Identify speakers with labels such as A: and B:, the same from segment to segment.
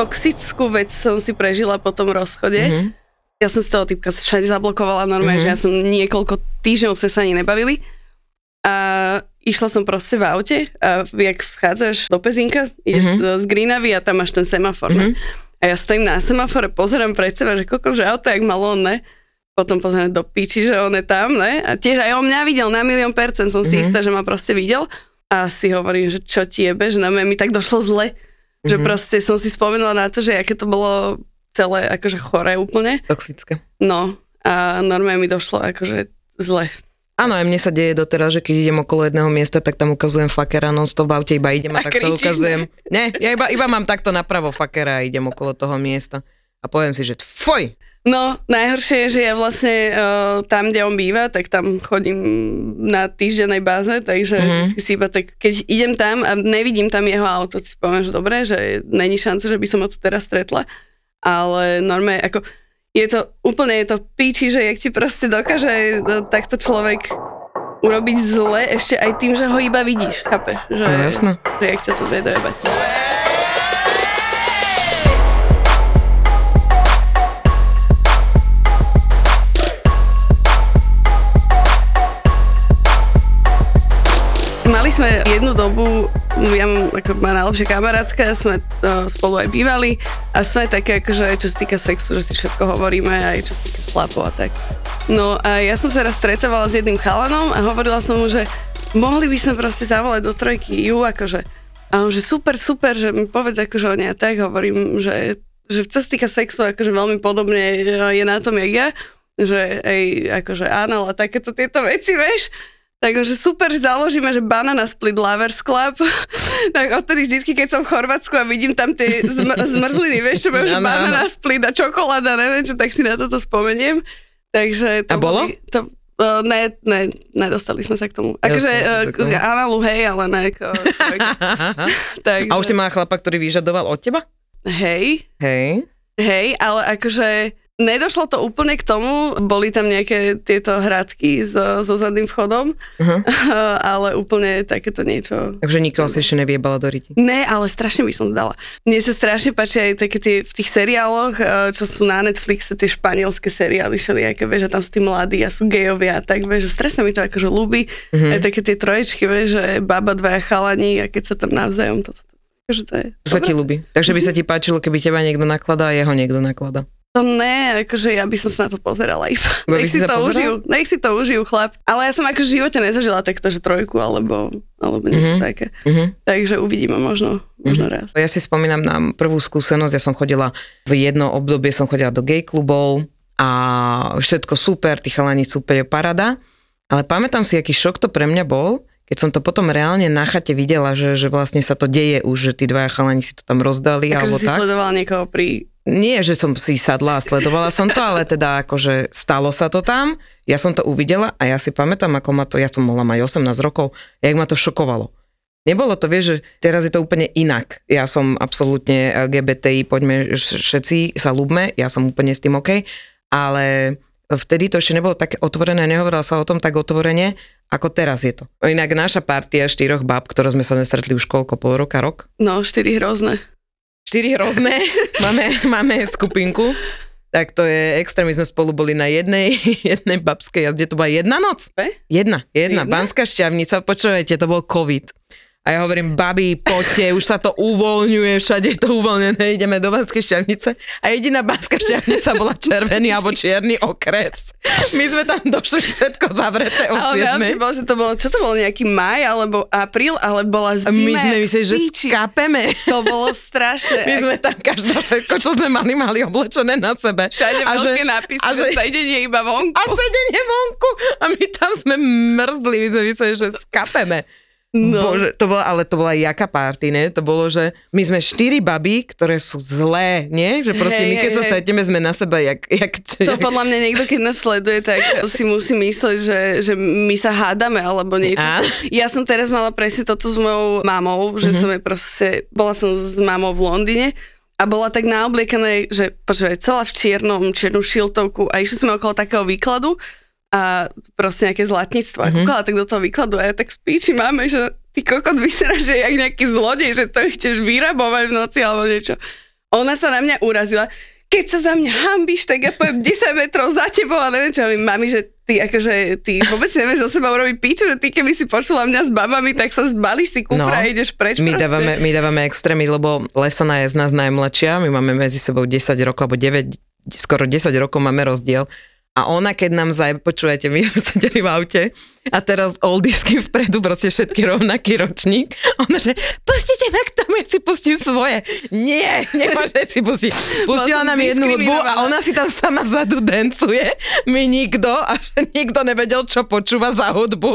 A: toxickú vec som si prežila po tom rozchode. Mm-hmm. Ja som z toho typka všade zablokovala normálne, mm-hmm. že ja som niekoľko týždňov sme sa ani nebavili. A išla som proste v aute a jak vchádzaš do Pezinka, ideš mm-hmm. z Greenavy a tam máš ten semafor. Mm-hmm. A ja stojím na semafore, pozerám pred seba, že koľko, že auto jak malo on, ne? Potom pozerám do piči, že on je tam, ne? A tiež aj on mňa videl na milión percent, som si mm-hmm. istá, že ma proste videl. A si hovorím, že čo ti jebe, že na mňa mi tak došlo zle že mm-hmm. proste som si spomenula na to, že aké to bolo celé akože choré úplne.
B: Toxické.
A: No a normálne mi došlo akože zle.
B: Áno, aj mne sa deje doteraz, že keď idem okolo jedného miesta, tak tam ukazujem fakera non-stop v aute, iba idem a, a takto ukazujem. Nie, ja iba, iba mám takto napravo fakera a idem okolo toho miesta. A poviem si, že foj,
A: No, najhoršie je, že ja vlastne uh, tam, kde on býva, tak tam chodím na týždennej báze, takže mm-hmm. vždycky si iba tak, keď idem tam a nevidím tam jeho auto, si poviem, že dobre, že není šanca, že by som ho tu teraz stretla, ale normálne, ako je to, úplne je to píči, že jak ti proste dokáže no, takto človek urobiť zle ešte aj tým, že ho iba vidíš, chápeš? Že,
B: no, jasno.
A: že jak ťa to vie dojebať. Mali sme jednu dobu, ja mám ako má najlepšia kamarátka, sme uh, spolu aj bývali a sme také akože, čo sa týka sexu, že si všetko hovoríme, aj čo sa týka chlapov a tak. No a ja som sa raz stretovala s jedným chalanom a hovorila som mu, že mohli by sme proste zavolať do trojky ju, akože. A on, že super, super, že mi povedz akože o nej a tak, hovorím, že, že čo sa týka sexu, akože veľmi podobne je na tom, jak ja, že aj akože áno, a takéto tieto veci, vieš. Takže super, založíme, že Banana Split Lovers Club. tak odtedy vždycky, keď som v Chorvátsku a vidím tam tie zmr- zmrzliny, vieš, čo že Banana Split a čokoláda, neviem čo, tak si na toto spomeniem. Takže to
B: a bolo?
A: Boli, to, uh, ne, ne, nedostali sme sa k tomu. Akože uh, analu hej, ale ne. Ako,
B: Takže... A už si má chlapa, ktorý vyžadoval od teba?
A: Hej.
B: Hej.
A: Hej, ale akože Nedošlo to úplne k tomu, boli tam nejaké tieto hradky so, so zadným vchodom, uh-huh. ale úplne takéto niečo.
B: Takže nikoho si ešte neviebala do ryti?
A: Ne, ale strašne by som to dala. Mne sa strašne páči aj také tie, v tých seriáloch, eh, čo sú na Netflixe, tie španielské seriály, všelijaké, vieš, že tam sú tí mladí a sú gejovia a tak, vieš, že strašne mi to akože ľúbi. Uh-huh. Aj také tie troječky, vieš, že baba, dvaja chalani a keď sa tam navzájom, to, to, to, to, to je...
B: To sa ti ľúbi. Takže by sa ti páčilo, keby teba niekto nakladá a jeho niekto nakladá.
A: To ne, akože ja by som sa na to pozerala iba. Nech si to pozerala? užijú, nech si to užijú chlap. Ale ja som ako v živote nezažila takto, že trojku alebo, alebo niečo mm-hmm. také. Mm-hmm. Takže uvidíme možno, možno mm-hmm. raz.
B: Ja si spomínam na prvú skúsenosť, ja som chodila v jedno obdobie, som chodila do gay klubov a všetko super, tí chalani super, parada. Ale pamätám si, aký šok to pre mňa bol, keď som to potom reálne na chate videla, že, že vlastne sa to deje už, že tí dvaja chalani si to tam rozdali. Alebo
A: si
B: tak.
A: sledovala niekoho pri
B: nie, že som si sadla a sledovala som to, ale teda akože stalo sa to tam, ja som to uvidela a ja si pamätám, ako ma to, ja som mohla mať 18 rokov, jak ma to šokovalo. Nebolo to, vieš, že teraz je to úplne inak. Ja som absolútne LGBTI, poďme všetci sa ľúbme, ja som úplne s tým OK, ale vtedy to ešte nebolo také otvorené, nehovorila sa o tom tak otvorene, ako teraz je to. Inak naša partia štyroch bab, ktoré sme sa nestretli už koľko, pol roka, rok?
A: No, štyri hrozné.
B: Štyri hrozné. máme, máme skupinku. Tak to je extra, my sme spolu boli na jednej, jednej babskej jazde, to bola jedna noc. Jedna, jedna, jedna? Banská šťavnica, počúvajte, to bol COVID. A ja hovorím, babi, poďte, už sa to uvoľňuje, všade je to uvoľnené, ideme do Banskej šťavnice. A jediná Banská šťavnica bola červený alebo čierny okres. My sme tam došli všetko zavreté od
A: Ale najlepšie bolo, že to bolo, čo to bolo, nejaký maj alebo apríl, ale bola zima.
B: My sme mysleli, že skápeme.
A: To bolo strašné.
B: My sme tam každá všetko, čo sme mali, mali oblečené na sebe.
A: Všade
B: A že-
A: veľké nápisy,
B: a
A: že,
B: že-
A: sedenie iba vonku.
B: A sedenie vonku. A my tam sme mrzli, my sme mysleli, že skapeme.
A: No.
B: Bože, to bola, ale to bola jaká party, ne? To bolo, že my sme štyri baby, ktoré sú zlé, nie? Že proste
A: Hej,
B: my keď
A: hej,
B: sa
A: hej.
B: stretneme, sme na seba jak... jak,
A: To
B: jak
A: podľa mňa niekto, keď nás sleduje, tak si musí mysleť, že, že my sa hádame alebo niečo.
B: Áno.
A: Ja som teraz mala presne toto s mojou mamou, že som jej proste, bola som s mamou v Londýne a bola tak naobliekané, že počúvaj, celá v čiernom, čiernu šiltovku a išli sme okolo takého výkladu a proste nejaké zlatníctvo. A kúkala tak do toho výkladu a ja tak spíči máme, že ty kokot vyzerá, že je jak nejaký zlodej, že to chceš vyrabovať v noci alebo niečo. Ona sa na mňa urazila. Keď sa za mňa hambíš, tak ja poviem 10 metrov za tebou a neviem čo. A my, mami, že ty akože, ty vôbec nevieš zo seba urobiť piču, že ty keby si počula mňa s babami, tak sa zbalíš si kufra
B: No.
A: a ideš preč
B: my
A: proste.
B: dávame, my dávame extrémy, lebo Lesana je z nás najmladšia, my máme medzi sebou 10 rokov, alebo 9, skoro 10 rokov máme rozdiel. A ona, keď nám zaj, počúvajte, my sme sedeli v aute a teraz oldisky vpredu, proste všetky rovnaký ročník. Ona že, pustite ma k tomu, ja si pustím svoje. Nie, nemôže si pustiť. Pustila nám jednu hudbu a ona si tam sama vzadu dancuje. My nikto a nikto nevedel, čo počúva za hudbu.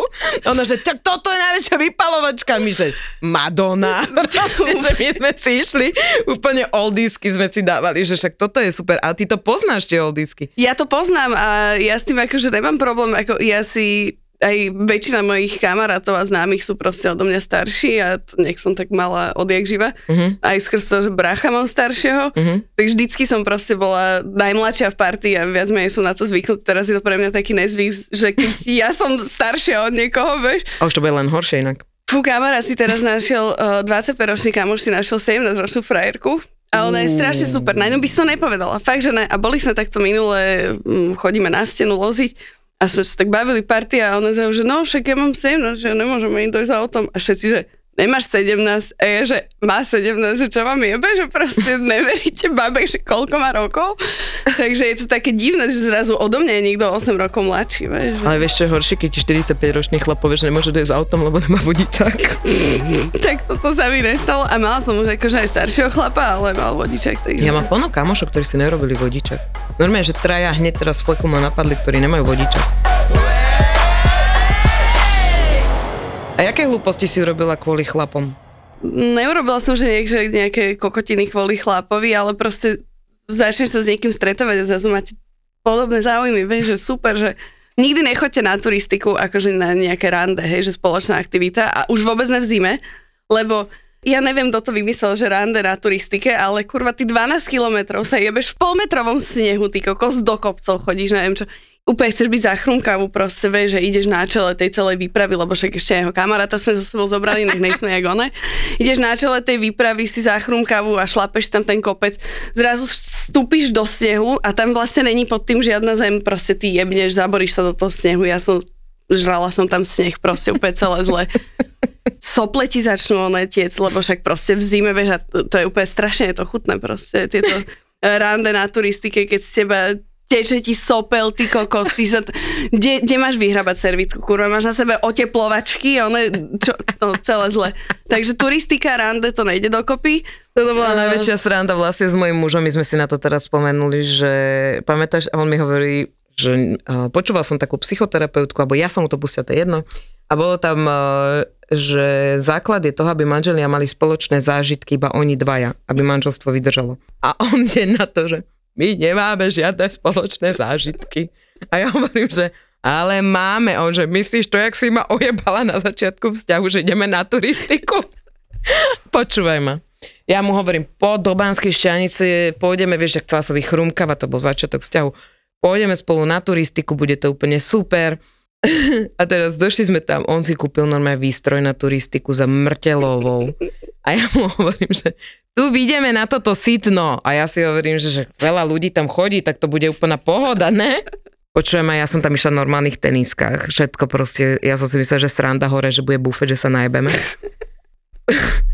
B: Ona že, tak toto je najväčšia vypalovačka. My že, Madonna. Proste, že my sme si išli, úplne oldisky sme si dávali, že však toto je super. A ty to poznáš, tie oldisky.
A: Ja to poznám a ja s tým akože nemám problém, ako ja si aj väčšina mojich kamarátov a známych sú proste odo mňa starší a to nech som tak mala odjak živa. Uh-huh. Aj skrz to, že brácha mám staršieho. Uh-huh. Tak vždycky som proste bola najmladšia v partii a viac menej som na to zvyknutá. Teraz je to pre mňa taký nezvyk, že keď ja som staršia od niekoho, vieš.
B: A už to bude len horšie inak.
A: Fú, kamarát si teraz našiel, uh, 25-ročný kamoš si našiel 17-ročnú frajerku. A ona je strašne super, na ňu by som nepovedala, fakt, že ne. A boli sme takto minule, mm, chodíme na stenu loziť a sme sa tak bavili party a ona zaujíma, že no však ja mám 17, že nemôžeme im dojsť autom. A všetci, že nemáš 17, a ja, že má 17, že čo vám jebe, že proste neveríte babe, že koľko má rokov. Takže je to také divné, že zrazu odo mňa je niekto 8 rokov mladší, vieš.
B: Ale vieš čo je horšie, keď ti 45-ročný chlap povie, že nemôže dojsť s autom, lebo nemá vodičák.
A: Tak toto sa mi nestalo a mala som už akože aj staršieho chlapa, ale mal vodičák. Takže...
B: Ja mám plno kamošov, ktorí si nerobili vodičák. Normálne, že traja hneď teraz fleku ma napadli, ktorí nemajú vodičák. A jaké hlúposti si urobila kvôli chlapom?
A: Neurobila som, že niek, že nejaké kokotiny kvôli chlapovi, ale proste začneš sa s niekým stretávať a zrazu máte podobné záujmy, vieš, že super, že nikdy nechoďte na turistiku, akože na nejaké rande, hej, že spoločná aktivita a už vôbec ne v zime, lebo ja neviem, kto to vymyslel, že rande na turistike, ale kurva, ty 12 kilometrov sa jebeš v polmetrovom snehu, ty kokos do kopcov chodíš, neviem čo. Úplne chceš byť zachrunkavu, proste vieš, že ideš na čele tej celej výpravy, lebo však ešte jeho kamaráta sme so sebou zobrali, nech nejsme jak one. Ideš na čele tej výpravy, si zachrunkavu a šlapeš tam ten kopec. Zrazu vstúpiš do snehu a tam vlastne není pod tým žiadna zem, proste ty jebneš, zaboríš sa do toho snehu. Ja som, žrala som tam sneh, proste úplne celé zle sople ti začnú one tiec, lebo však proste v zime, vieš, a to, to je úplne strašne je to chutné proste, tieto rande na turistike, keď z teba teče ti sopel, ty kokos, ty sa, kde, kde máš vyhrabať servitku, kurva, máš na sebe oteplovačky, one, čo, no, celé zle. Takže turistika, rande, to nejde dokopy.
B: To bola najväčšia sranda vlastne s mojim mužom, my sme si na to teraz spomenuli, že pamätáš, a on mi hovorí, že uh, počúval som takú psychoterapeutku, alebo ja som mu to pustil, to je jedno, a bolo tam, uh, že základ je toho, aby manželia mali spoločné zážitky, iba oni dvaja, aby manželstvo vydržalo. A on je na to, že my nemáme žiadne spoločné zážitky. A ja hovorím, že ale máme. On, že myslíš to, jak si ma ojebala na začiatku vzťahu, že ideme na turistiku? Počúvaj ma. Ja mu hovorím, po do Banskej šťanice pôjdeme, vieš, ak chcela sa vychrumkava, to bol začiatok vzťahu. Pôjdeme spolu na turistiku, bude to úplne super. A teraz došli sme tam, on si kúpil normálne výstroj na turistiku za mŕtelovou. A ja mu hovorím, že tu vidíme na toto sitno. A ja si hovorím, že, že veľa ľudí tam chodí, tak to bude úplná pohoda, ne? Počujem, ja som tam išla v normálnych teniskách. Všetko proste, ja som si myslela, že sranda hore, že bude bufet, že sa najebeme.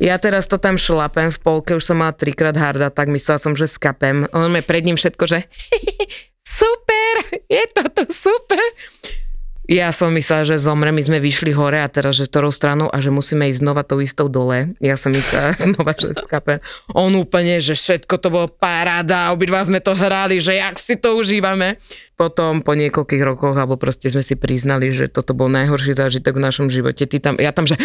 B: Ja teraz to tam šlapem v polke, už som mala trikrát harda, tak myslela som, že skapem. On mi pred ním všetko, že super, je to tu super. Ja som myslela, že zomre, my sme vyšli hore a teraz, že ktorou stranou a že musíme ísť znova tou istou dole. Ja som myslela znova, že skapem. On úplne, že všetko to bolo paráda, obidva sme to hrali, že jak si to užívame. Potom po niekoľkých rokoch, alebo proste sme si priznali, že toto bol najhorší zážitok v našom živote. Ty tam, ja tam, že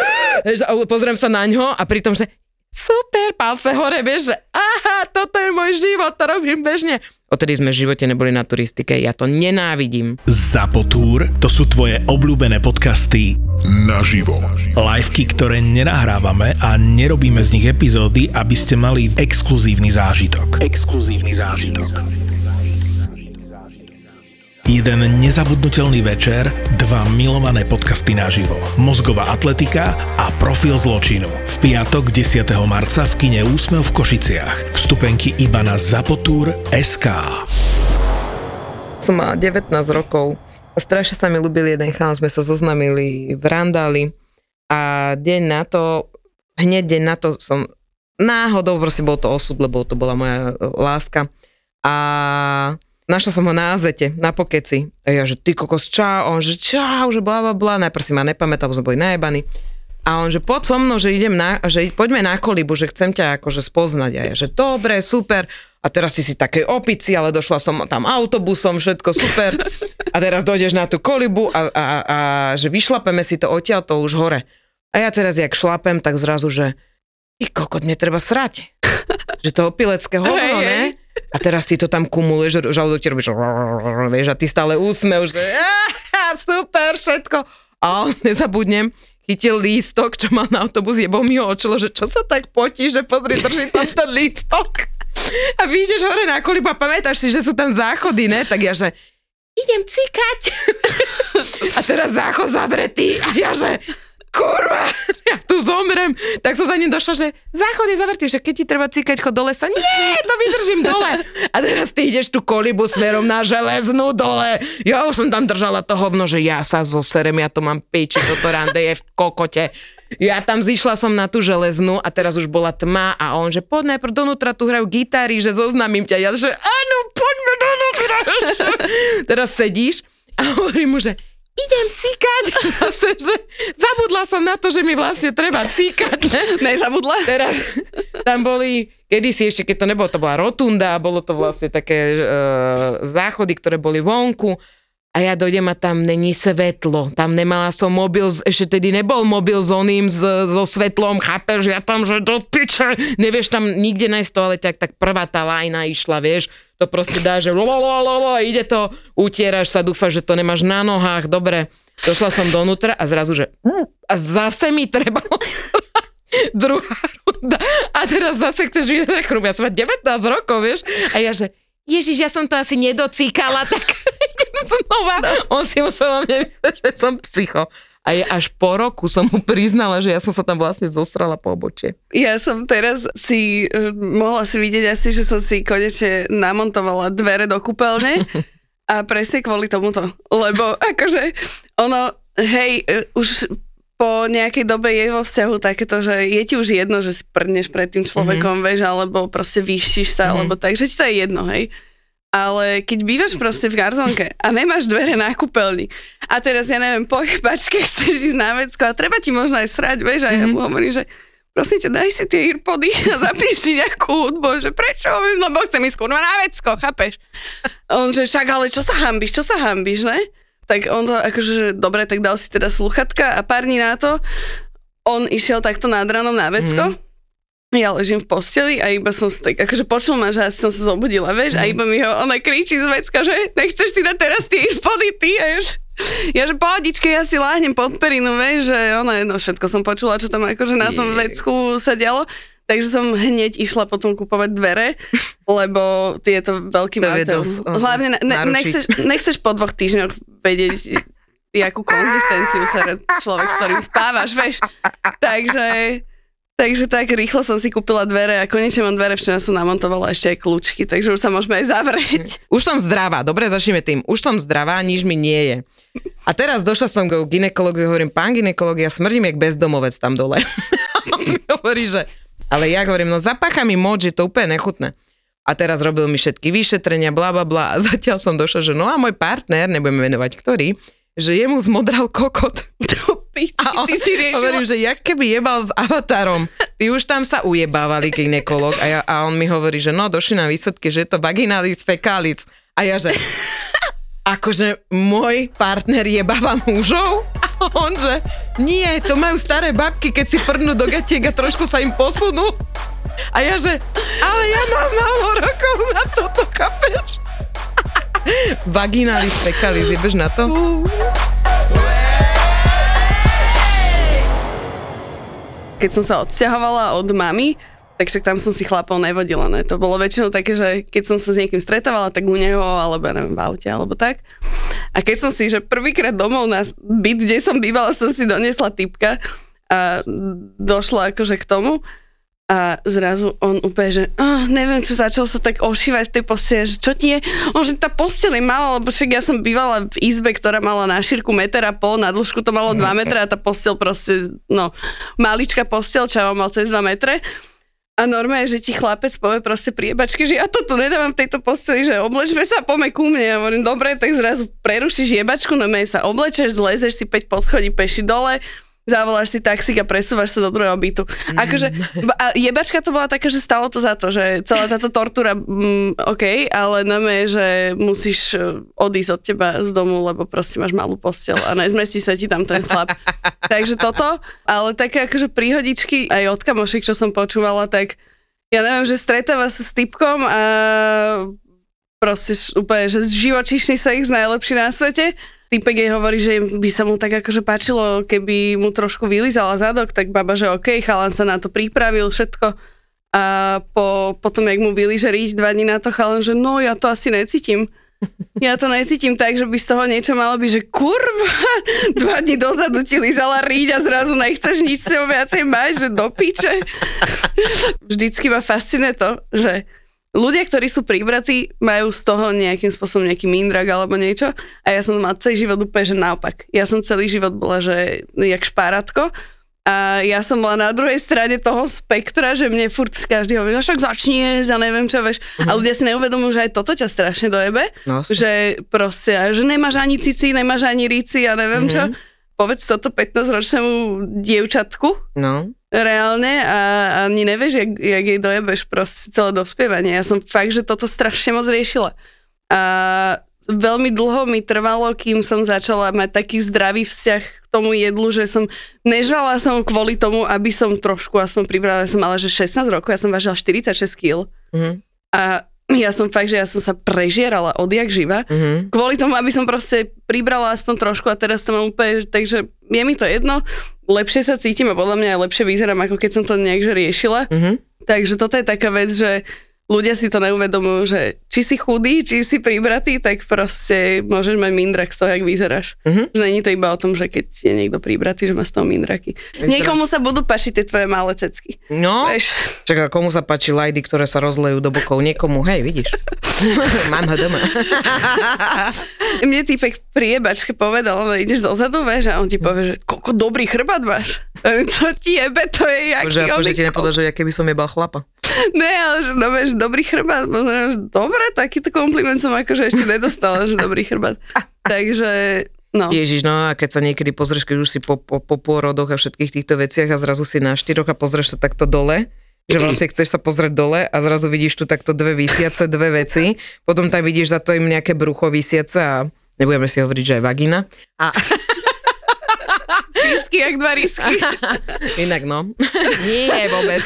B: pozriem sa na ňo a pritom, že super, palce hore, vieš, že aha, toto je môj život, to robím bežne. Odtedy sme v živote neboli na turistike, ja to nenávidím.
C: Zapotúr, to sú tvoje obľúbené podcasty
D: Naživo.
C: Liveky, ktoré nenahrávame a nerobíme z nich epizódy, aby ste mali exkluzívny zážitok. Exkluzívny zážitok. Jeden nezabudnutelný večer, dva milované podcasty naživo. Mozgová atletika a profil zločinu. V piatok 10. marca v kine Úsmev v Košiciach. Vstupenky iba na Zapotúr SK.
B: Som mala 19 rokov strašne sa mi ľúbil jeden chalán, sme sa zoznamili v Randali a deň na to, hneď deň na to som náhodou, proste bol to osud, lebo to bola moja láska a Našla som ho na azete, na pokeci. A ja, že ty kokos, čau. On, že čau, že bla, bla, bla. Najprv si ma nepamätal, sme boli najebaní. A on, že poď so mnou, že idem na, že poďme na kolibu, že chcem ťa akože spoznať. A ja, že dobre, super. A teraz si si také opici, ale došla som tam autobusom, všetko super. A teraz dojdeš na tú kolibu a, a, a že vyšlapeme si to odtiaľ, to už hore. A ja teraz, jak šlapem, tak zrazu, že ty kokot, mne treba srať. že to opilecké hovno, ne? A teraz ty to tam kumuluješ, žalúdok ti robíš, vieš, a ty stále úsmev, že super, všetko. A nezabudnem, chytil lístok, čo mal na autobus, jebol mi ho očilo, že čo sa tak potí, že pozri, drží tam ten lístok. A vyjdeš hore na kolibu a pamätáš si, že sú tam záchody, ne? Tak ja, že idem cikať. A teraz záchod zabretý. A ja, že kurva, ja tu zomrem. Tak som za ním došla, že záchod je zavretý, že keď ti treba cíkať chod do lesa, nie, to vydržím dole. A teraz ty ideš tú kolibu smerom na železnú dole. Ja už som tam držala to hovno, že ja sa zoserem, ja to mám piči, toto rande je v kokote. Ja tam zišla som na tú železnú a teraz už bola tma a on, že poď najprv donútra, tu hrajú gitary, že zoznamím ťa. Ja, že áno, poďme donútra. teraz sedíš a hovorím mu, že idem cíkať. Zase, že zabudla som na to, že mi vlastne treba cíkať. Ne?
A: Nezabudla?
B: Teraz tam boli, kedysi ešte, keď to nebolo, to bola rotunda, bolo to vlastne také uh, záchody, ktoré boli vonku a ja dojdem a tam není svetlo. Tam nemala som mobil, ešte tedy nebol mobil s oným, s, so svetlom, chápeš, ja tam, že do piče, nevieš tam nikde nájsť to, ale tak, tak prvá tá lajna išla, vieš, to proste dá, že lolololo, ide to, utieraš sa, dúfaš, že to nemáš na nohách, dobre. Došla som donútra a zrazu, že a zase mi treba druhá runda. A teraz zase chceš vyzerať Ja som 19 rokov, vieš? A ja, že Ježiš, ja som to asi nedocíkala, tak znova. No. On si musel mne myslieť, že som psycho. A je až po roku som mu priznala, že ja som sa tam vlastne zostrala po obočie.
A: Ja som teraz si, uh, mohla si vidieť asi, že som si konečne namontovala dvere do kúpeľne a presne kvôli tomuto. Lebo akože ono, hej, uh, už po nejakej dobe je vo vzťahu takéto, že je ti už jedno, že si prdneš pred tým človekom, mm-hmm. vieš, alebo proste vyštíš sa, mm-hmm. alebo tak, že ti to je jedno, hej. Ale keď bývaš proste v garzonke a nemáš dvere na kúpeľni a teraz, ja neviem, po jebačke chceš ísť na vecko a treba ti možno aj srať, vieš, a ja mm-hmm. mu hovorím, že prosím ťa, daj si tie earpody a zapni si nejakú hudbu, že prečo? Lebo chcem ísť kurva na vecko, chápeš? On, že však, ale čo sa hambíš, čo sa hambíš, ne? Tak on to akože, že dobre, tak dal si teda sluchatka a pár dní na to on išiel takto nad ranom na vecko mm-hmm ja ležím v posteli a iba som tak, akože počul ma, že asi som sa zobudila, vieš, mm. a mhm. iba mi ho, ona kričí z vecka, že nechceš si dať teraz tie earpody, ty, a ja, ja, že pohodičke, ja si láhnem pod perinu, vieš, že ona, no všetko som počula, čo tam akože na tom vecku sa dialo, takže som hneď išla potom kúpovať dvere, lebo tieto veľký máte. Hlavne ne, nechceš, nechceš po dvoch týždňoch vedieť, jakú konzistenciu sa človek, s ktorým spávaš, vieš. Takže Takže tak rýchlo som si kúpila dvere a konečne mám dvere, včera som namontovala ešte aj kľúčky, takže už sa môžeme aj zavrieť.
B: Už som zdravá, dobre, začneme tým. Už som zdravá, nič mi nie je. A teraz došla som k ginekologovi, hovorím, pán ginekolog, ja smrdím jak bezdomovec tam dole. Hovorí, že, ale ja hovorím, no zapácha mi moč, je to úplne nechutné. A teraz robil mi všetky vyšetrenia, bla bla bla. A zatiaľ som došla, že no a môj partner, nebudeme menovať ktorý, že jemu zmodral kokot. A on,
A: ty si riešila.
B: hovorím, že jak keby jebal s avatarom. Ty už tam sa ujebávali ginekolog a, ja, a on mi hovorí, že no, došli na výsledky, že je to vaginalis fecalis. A ja, že akože môj partner jebáva mužov? A on, že nie, to majú staré babky, keď si prdnú do gatiek a trošku sa im posunú. A ja, že ale ja mám málo rokov na toto, kapeš? Vaginalis fecalis, jebeš na to?
A: keď som sa odsťahovala od mamy, takže tam som si chlapov nevodila. Ne? To bolo väčšinou také, že keď som sa s niekým stretávala, tak u neho, alebo neviem, v aute, alebo tak. A keď som si, že prvýkrát domov na byt, kde som bývala, som si doniesla typka a došla akože k tomu a zrazu on úplne, že oh, neviem, čo začal sa tak ošívať v tej postele, že čo ti je? On, že tá posteľ je malá, lebo však ja som bývala v izbe, ktorá mala na šírku meter a pol, na dĺžku to malo 2 metre a tá posteľ proste, no, maličká posteľ, čo mal cez 2 metre. A normálne, že ti chlapec povie proste priebačky, že ja to tu nedávam v tejto posteli, že oblečme sa, pome ku mne. Ja hovorím, dobre, tak zrazu prerušíš jebačku, no sa oblečeš, zlezeš si 5 poschodí peši dole, zavoláš si taxík a presúvaš sa do druhého bytu. Akože, a jebačka to bola taká, že stalo to za to, že celá táto tortúra, mm, OK, ale najmä, že musíš e, odísť od teba z domu, lebo proste máš malú postel a nezmestí sa ti tam ten chlap. Takže toto, ale také akože príhodičky aj od kamošiek, čo som počúvala, tak ja neviem, že stretáva sa s typkom a proste úplne, že živočišný sex najlepší na svete. Typek jej hovorí, že by sa mu tak akože páčilo, keby mu trošku vylizala zadok, tak baba, že OK, chalan sa na to pripravil, všetko. A po, potom, jak mu vyliže riť dva dní na to, chalan, že no, ja to asi necítim. Ja to necítim tak, že by z toho niečo malo byť, že kurva, dva dní dozadu ti lizala ríť a zrazu nechceš nič s ňou viacej mať, že do piče. Vždycky ma fascinuje to, že ľudia, ktorí sú pribratí, majú z toho nejakým spôsobom nejaký mindrak alebo niečo a ja som mal celý život úplne, že naopak. Ja som celý život bola, že jak špáratko a ja som bola na druhej strane toho spektra, že mne furt každý hovorí, "No však začni jesť a neviem čo, vieš. A ľudia si neuvedomujú, že aj toto ťa strašne dojebe,
B: No,
A: že proste, že nemáš ani cici, nemáš ani ríci a neviem čo. Povedz toto 15-ročnému dievčatku,
B: No.
A: reálne a, ani nevieš, jak, jak jej dojebeš proste celé dospievanie. Ja som fakt, že toto strašne moc riešila. A veľmi dlho mi trvalo, kým som začala mať taký zdravý vzťah k tomu jedlu, že som nežala som kvôli tomu, aby som trošku aspoň pribrala, ja som mala, že 16 rokov, ja som vážila 46 kg.
B: Mhm.
A: A ja som fakt, že ja som sa prežierala odjak živa.
B: Mhm.
A: Kvôli tomu, aby som proste pribrala aspoň trošku a teraz to mám úplne, takže je mi to jedno. Lepšie sa cítim a podľa mňa aj lepšie vyzerám, ako keď som to nejakže riešila.
B: Mhm.
A: Takže toto je taká vec, že ľudia si to neuvedomujú, že či si chudý, či si pribratý, tak proste môžeš mať mindrak z toho, jak vyzeráš.
B: Mhm.
A: Že není to iba o tom, že keď je niekto pribratý, že má z toho mindraky. Niekomu sa budú pašiť tie tvoje malé cecky.
B: No,
A: Vieš?
B: čaká, komu sa páči lajdy, ktoré sa rozlejú do bokov, niekomu, hej, vidíš. Mám ho doma.
A: Mne týpek pri jebačke povedal, no ideš zozadu, vieš, a on ti povie, že koľko dobrý chrbát máš. To ti jebe, to je jaký
B: Že aspoň, že ti nepovedal, že ja keby som jebal chlapa.
A: Ne, ale že no, vieš, dobrý chrbát. Možno, že dobre, takýto kompliment som akože ešte nedostala, že dobrý chrbát. Takže, no.
B: Ježiš, no a keď sa niekedy pozrieš, keď už si po, po, po pôrodoch a všetkých týchto veciach a zrazu si na štyroch a pozrieš sa takto dole, že vlastne chceš sa pozrieť dole a zrazu vidíš tu takto dve vysiace, dve veci, potom tam vidíš za to im nejaké brucho vysiace a nebudeme si hovoriť, že aj vagina. A
A: Risky, jak dva risky.
B: inak no, nie vôbec.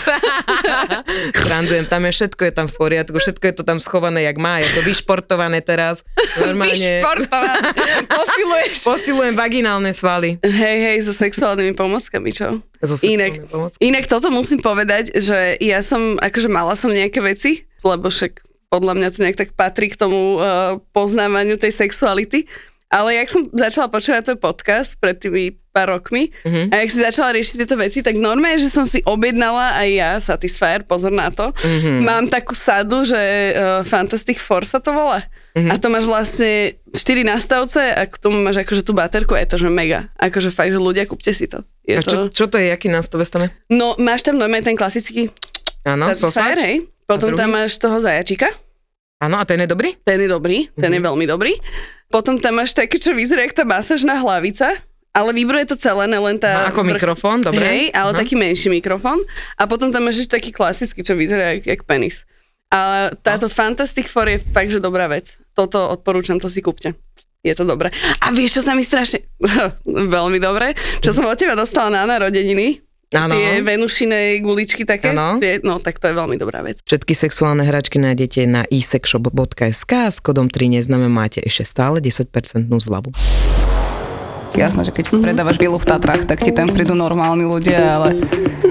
B: Srandujem, tam je všetko, je tam v poriadku, všetko je to tam schované, jak má, je to vyšportované teraz. Normálne
A: Vyšportované. Posiluješ.
B: posilujem vaginálne svaly.
A: Hej, hej, so sexuálnymi pomockami, čo?
B: So
A: Inak,
B: pomôckami.
A: inak toto musím povedať, že ja som, akože mala som nejaké veci, lebo však podľa mňa to nejak tak patrí k tomu uh, poznávaniu tej sexuality. Ale jak som začala počúvať tvoj podcast pred tými pár rokmi
B: Mhm.
A: a jak si začala riešiť tieto veci, tak normálne, že som si objednala aj ja Satisfyer, pozor na to.
B: Mhm.
A: Mám takú sadu, že uh, Fantastic Four sa to volá.
B: Mhm.
A: A to máš vlastne 4 nastavce a k tomu máš akože tú baterku, je to, že mega. Akože fakt, že ľudia, kúpte si to. Je
B: A čo,
A: to...
B: čo to je, aký nástavec tam je?
A: No, máš tam normálne ten klasický
B: Áno,
A: Satisfyer, hej. Potom tam máš toho zajačika,
B: Áno, a ten je dobrý?
A: ten je dobrý, ten je veľmi dobrý. Potom tam máš také, čo vyzerá, jak tá masážna hlavica, ale vibruje to celé, ne len tá...
B: Má ako mikrofón, dobre?
A: Hej, ale
B: Aha.
A: taký menší mikrofón. A potom tam máš taký klasický, čo vyzerá jak, jak penis. Ale táto Fantastic Four je fakt, že dobrá vec. Toto odporúčam, to si kúpte. Je to dobré. A vieš, čo sa mi strašne... Veľmi dobre. Čo som od teba dostala na narodeniny.
B: Áno.
A: Tie venušiné guličky také. Tie, no, tak to je veľmi dobrá vec.
B: Všetky sexuálne hračky nájdete na isexshop.sk a s kodom 3 neznáme máte ešte stále 10% zľavu.
D: Jasné, že keď predávaš vilu v Tatrách, tak ti tam prídu normálni ľudia, ale...